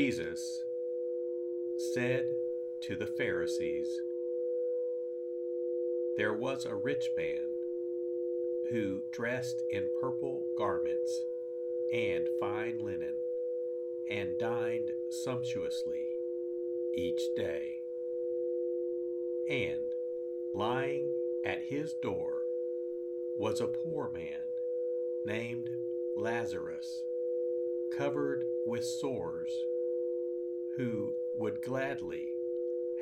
Jesus said to the Pharisees, There was a rich man who dressed in purple garments and fine linen and dined sumptuously each day. And lying at his door was a poor man named Lazarus, covered with sores who would gladly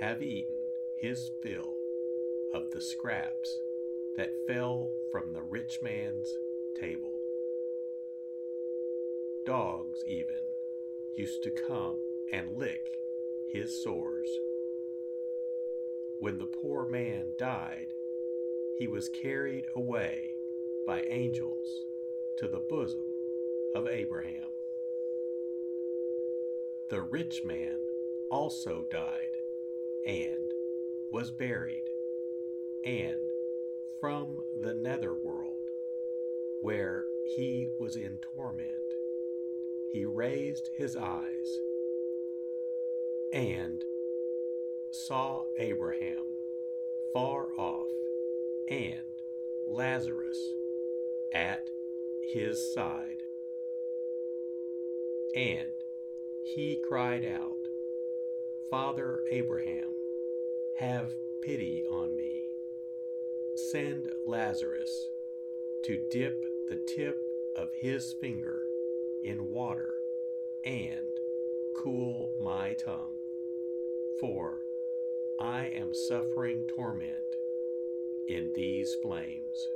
have eaten his fill of the scraps that fell from the rich man's table. Dogs, even, used to come and lick his sores. When the poor man died, he was carried away by angels to the bosom of Abraham. The rich man also died and was buried, and from the netherworld, where he was in torment, he raised his eyes and saw Abraham far off and Lazarus at his side. And he cried out, Father Abraham, have pity on me. Send Lazarus to dip the tip of his finger in water and cool my tongue, for I am suffering torment in these flames.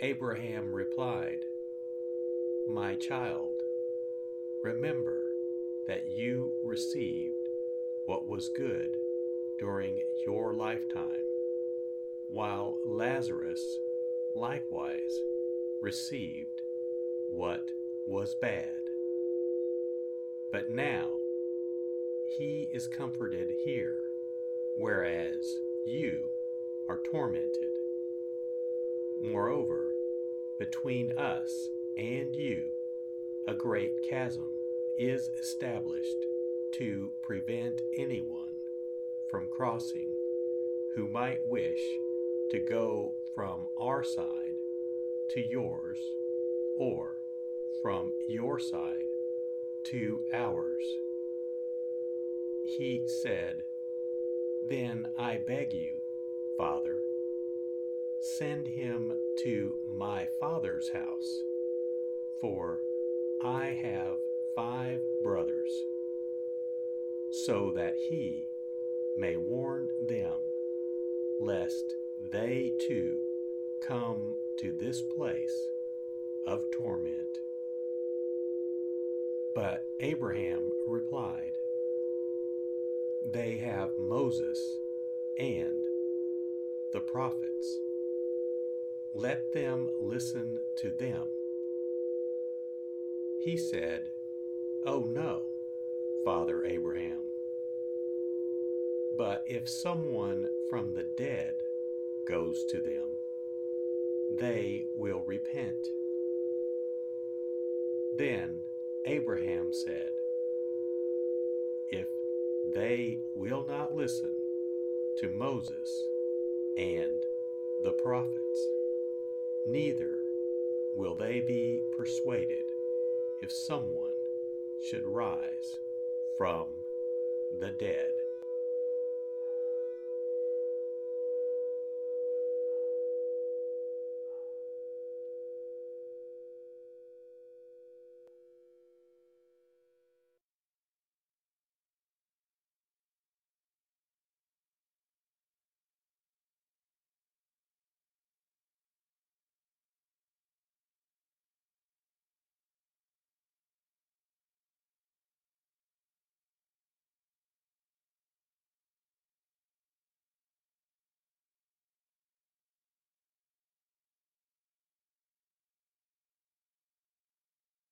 Abraham replied, My child, remember that you received what was good during your lifetime, while Lazarus likewise received what was bad. But now he is comforted here, whereas you are tormented. Moreover, between us and you, a great chasm is established to prevent anyone from crossing who might wish to go from our side to yours or from your side to ours. He said, Then I beg you, Father, send him to my father's house, for I have five brothers, so that he may warn them, lest they too come to this place of torment. But Abraham replied, They have Moses and the prophets. Let them listen to them. He said, Oh no, Father Abraham. But if someone from the dead goes to them, they will repent. Then Abraham said, If they will not listen to Moses and the prophets, neither will they be persuaded if someone should rise from the dead.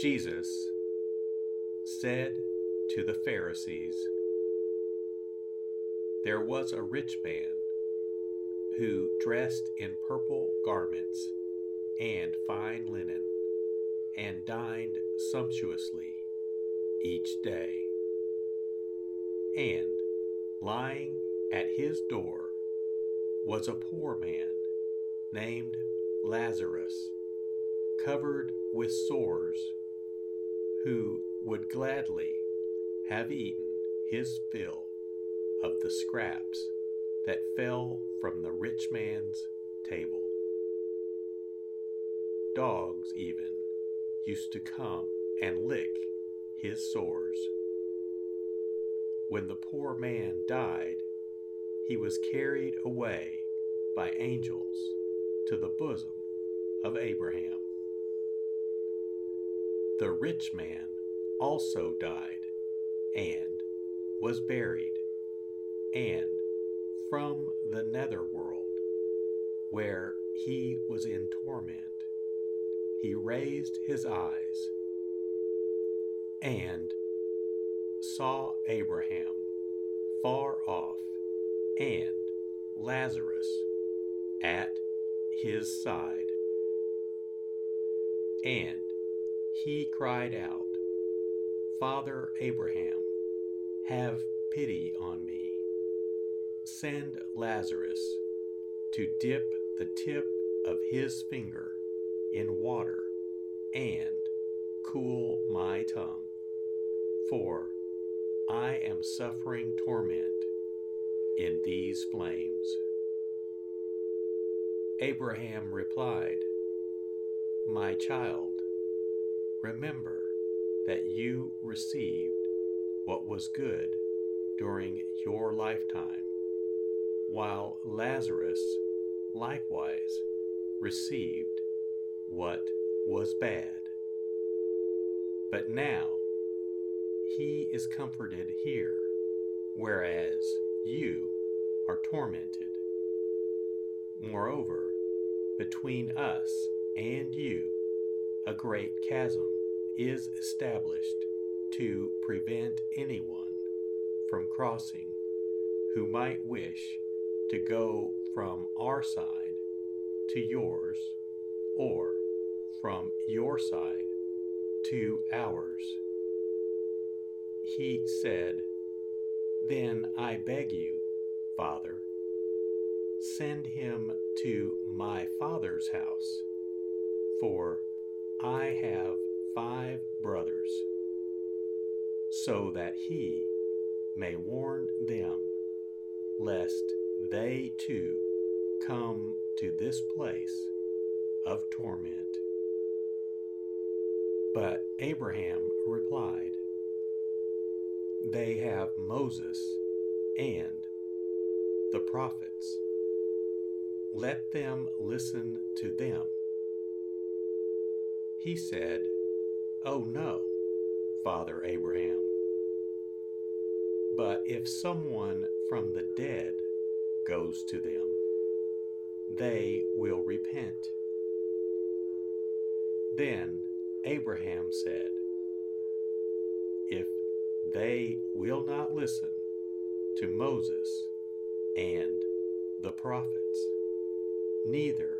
Jesus said to the Pharisees, There was a rich man who dressed in purple garments and fine linen and dined sumptuously each day. And lying at his door was a poor man named Lazarus, covered with sores who would gladly have eaten his fill of the scraps that fell from the rich man's table. Dogs even used to come and lick his sores. When the poor man died, he was carried away by angels to the bosom of Abraham. The rich man also died and was buried, and from the netherworld, where he was in torment, he raised his eyes and saw Abraham far off and Lazarus at his side. And he cried out, Father Abraham, have pity on me. Send Lazarus to dip the tip of his finger in water and cool my tongue, for I am suffering torment in these flames. Abraham replied, My child, remember that you received what was good during your lifetime, while Lazarus likewise received what was bad. But now he is comforted here, whereas you are tormented. Moreover, between us and you, a great chasm is established to prevent anyone from crossing who might wish to go from our side to yours or from your side to ours. He said, Then I beg you, Father, send him to my father's house, for I have five brothers, so that he may warn them, lest they too come to this place of torment. But Abraham replied, They have Moses and the prophets. Let them listen to them. He said, Oh no, Father Abraham. But if someone from the dead goes to them, they will repent. Then Abraham said, If they will not listen to Moses and the prophets, neither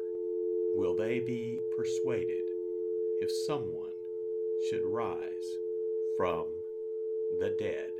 will they be persuaded if someone should rise from the dead.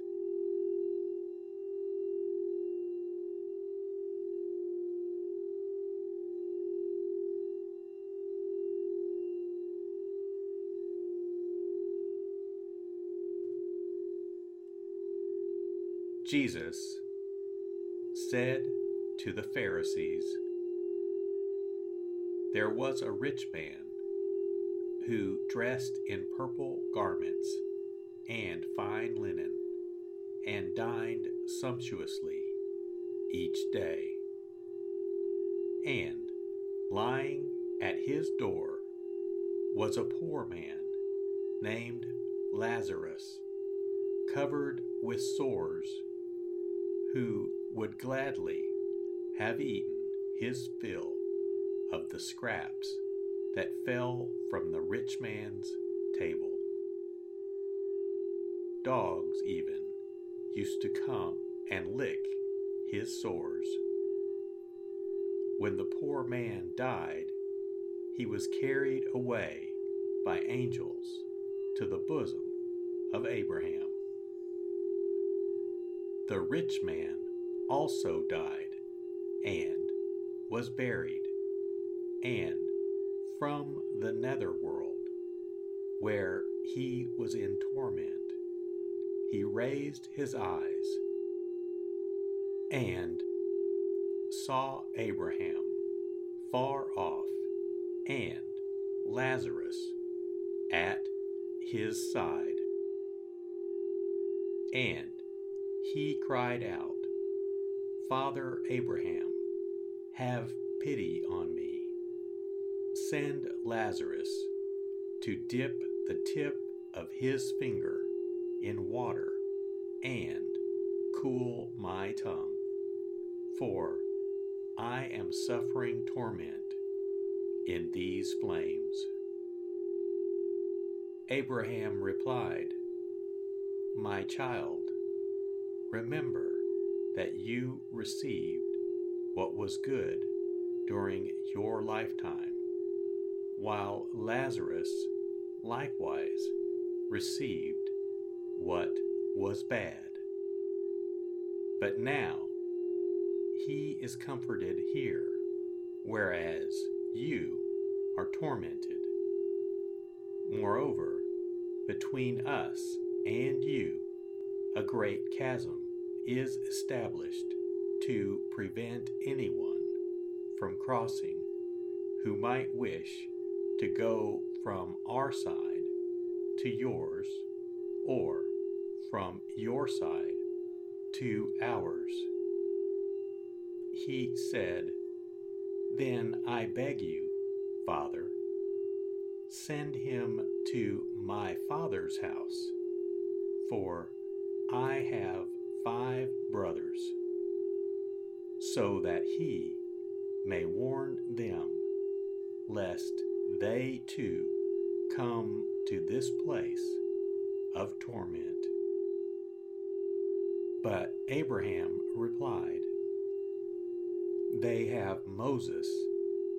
Jesus said to the Pharisees, There was a rich man who dressed in purple garments and fine linen and dined sumptuously each day. And lying at his door was a poor man named Lazarus, covered with sores, who would gladly have eaten his fill of the scraps that fell from the rich man's table. Dogs, even, used to come and lick his sores. When the poor man died, he was carried away by angels to the bosom of Abraham. The rich man also died and was buried, and from the netherworld, where he was in torment, he raised his eyes and saw Abraham far off and Lazarus at his side. And he cried out, Father Abraham, have pity on me. Send Lazarus to dip the tip of his finger in water and cool my tongue, for I am suffering torment in these flames. Abraham replied, My child, remember that you received what was good during your lifetime, while Lazarus likewise received what was bad. But now he is comforted here, whereas you are tormented. Moreover, between us and you, a great chasm is established to prevent anyone from crossing who might wish to go from our side to yours or from your side to ours. He said, Then I beg you, Father, send him to my father's house, for I have five brothers, so that he may warn them, lest they too come to this place of torment. But Abraham replied, They have Moses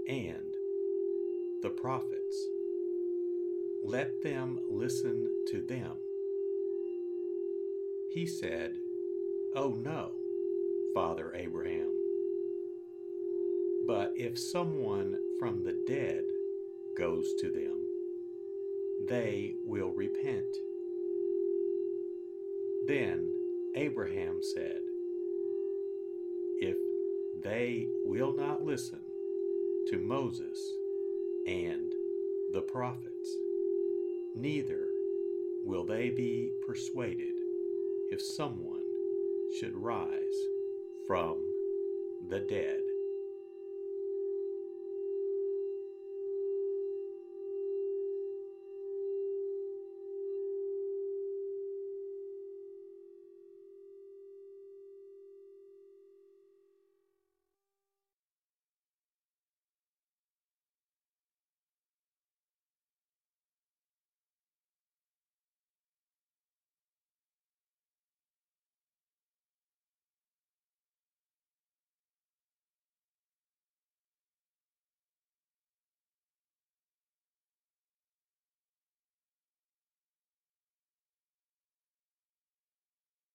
and the prophets. Let them listen to them. He said, Oh no, Father Abraham. But if someone from the dead goes to them, they will repent. Then Abraham said, If they will not listen to Moses and the prophets, neither will they be persuaded if someone should rise from the dead.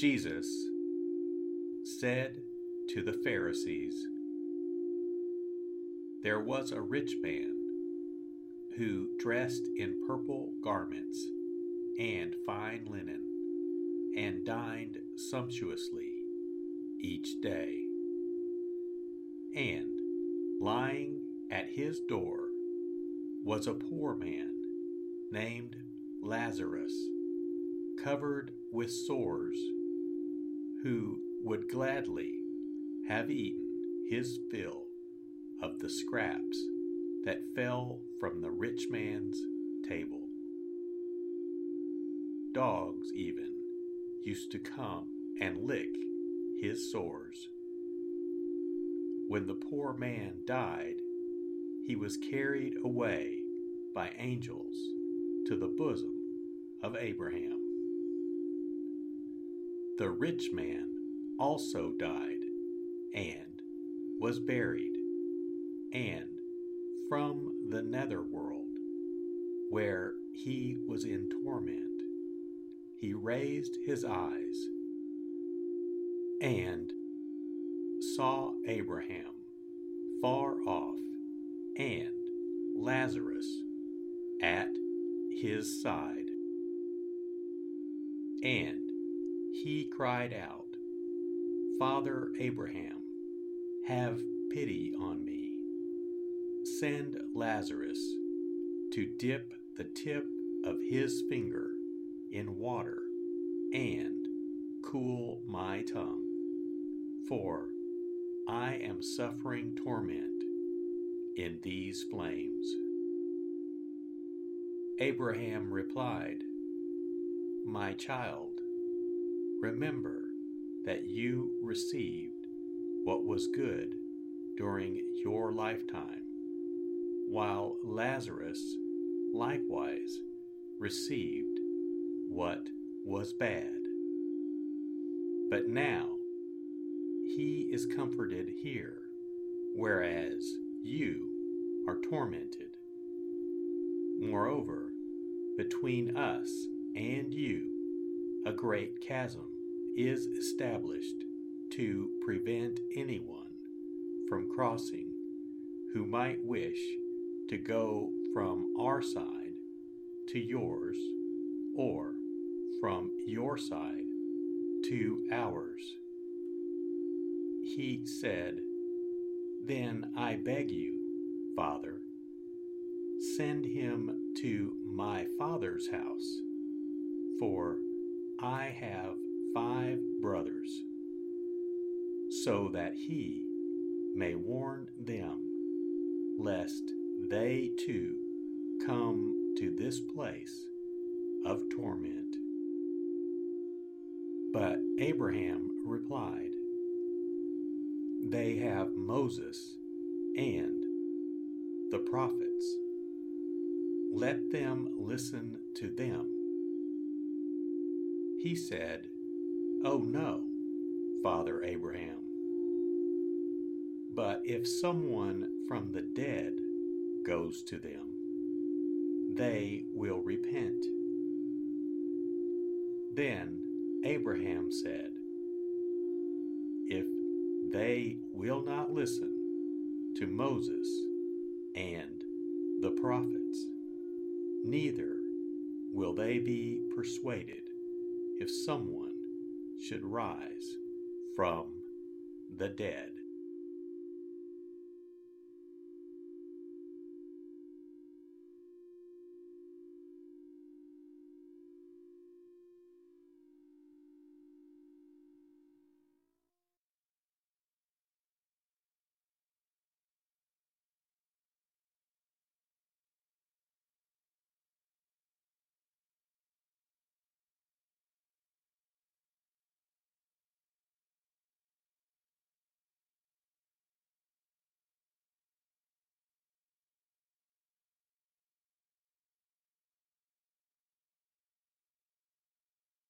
Jesus said to the Pharisees, There was a rich man who dressed in purple garments and fine linen and dined sumptuously each day. And lying at his door was a poor man named Lazarus, covered with sores who would gladly have eaten his fill of the scraps that fell from the rich man's table. Dogs, even, used to come and lick his sores. When the poor man died, he was carried away by angels to the bosom of Abraham. The rich man also died and was buried, and from the netherworld, where he was in torment, he raised his eyes and saw Abraham far off and Lazarus at his side. And he cried out, Father Abraham, have pity on me. Send Lazarus to dip the tip of his finger in water and cool my tongue, for I am suffering torment in these flames. Abraham replied, My child, Remember that you received what was good during your lifetime, while Lazarus likewise received what was bad. But now he is comforted here, whereas you are tormented. Moreover, between us and you, a great chasm is established to prevent anyone from crossing who might wish to go from our side to yours or from your side to ours. He said, Then I beg you, Father, send him to my father's house, for I have five brothers, so that he may warn them, lest they too come to this place of torment. But Abraham replied, They have Moses and the prophets. Let them listen to them. He said, Oh no, Father Abraham. But if someone from the dead goes to them, they will repent. Then Abraham said, If they will not listen to Moses and the prophets, neither will they be persuaded if someone should rise from the dead.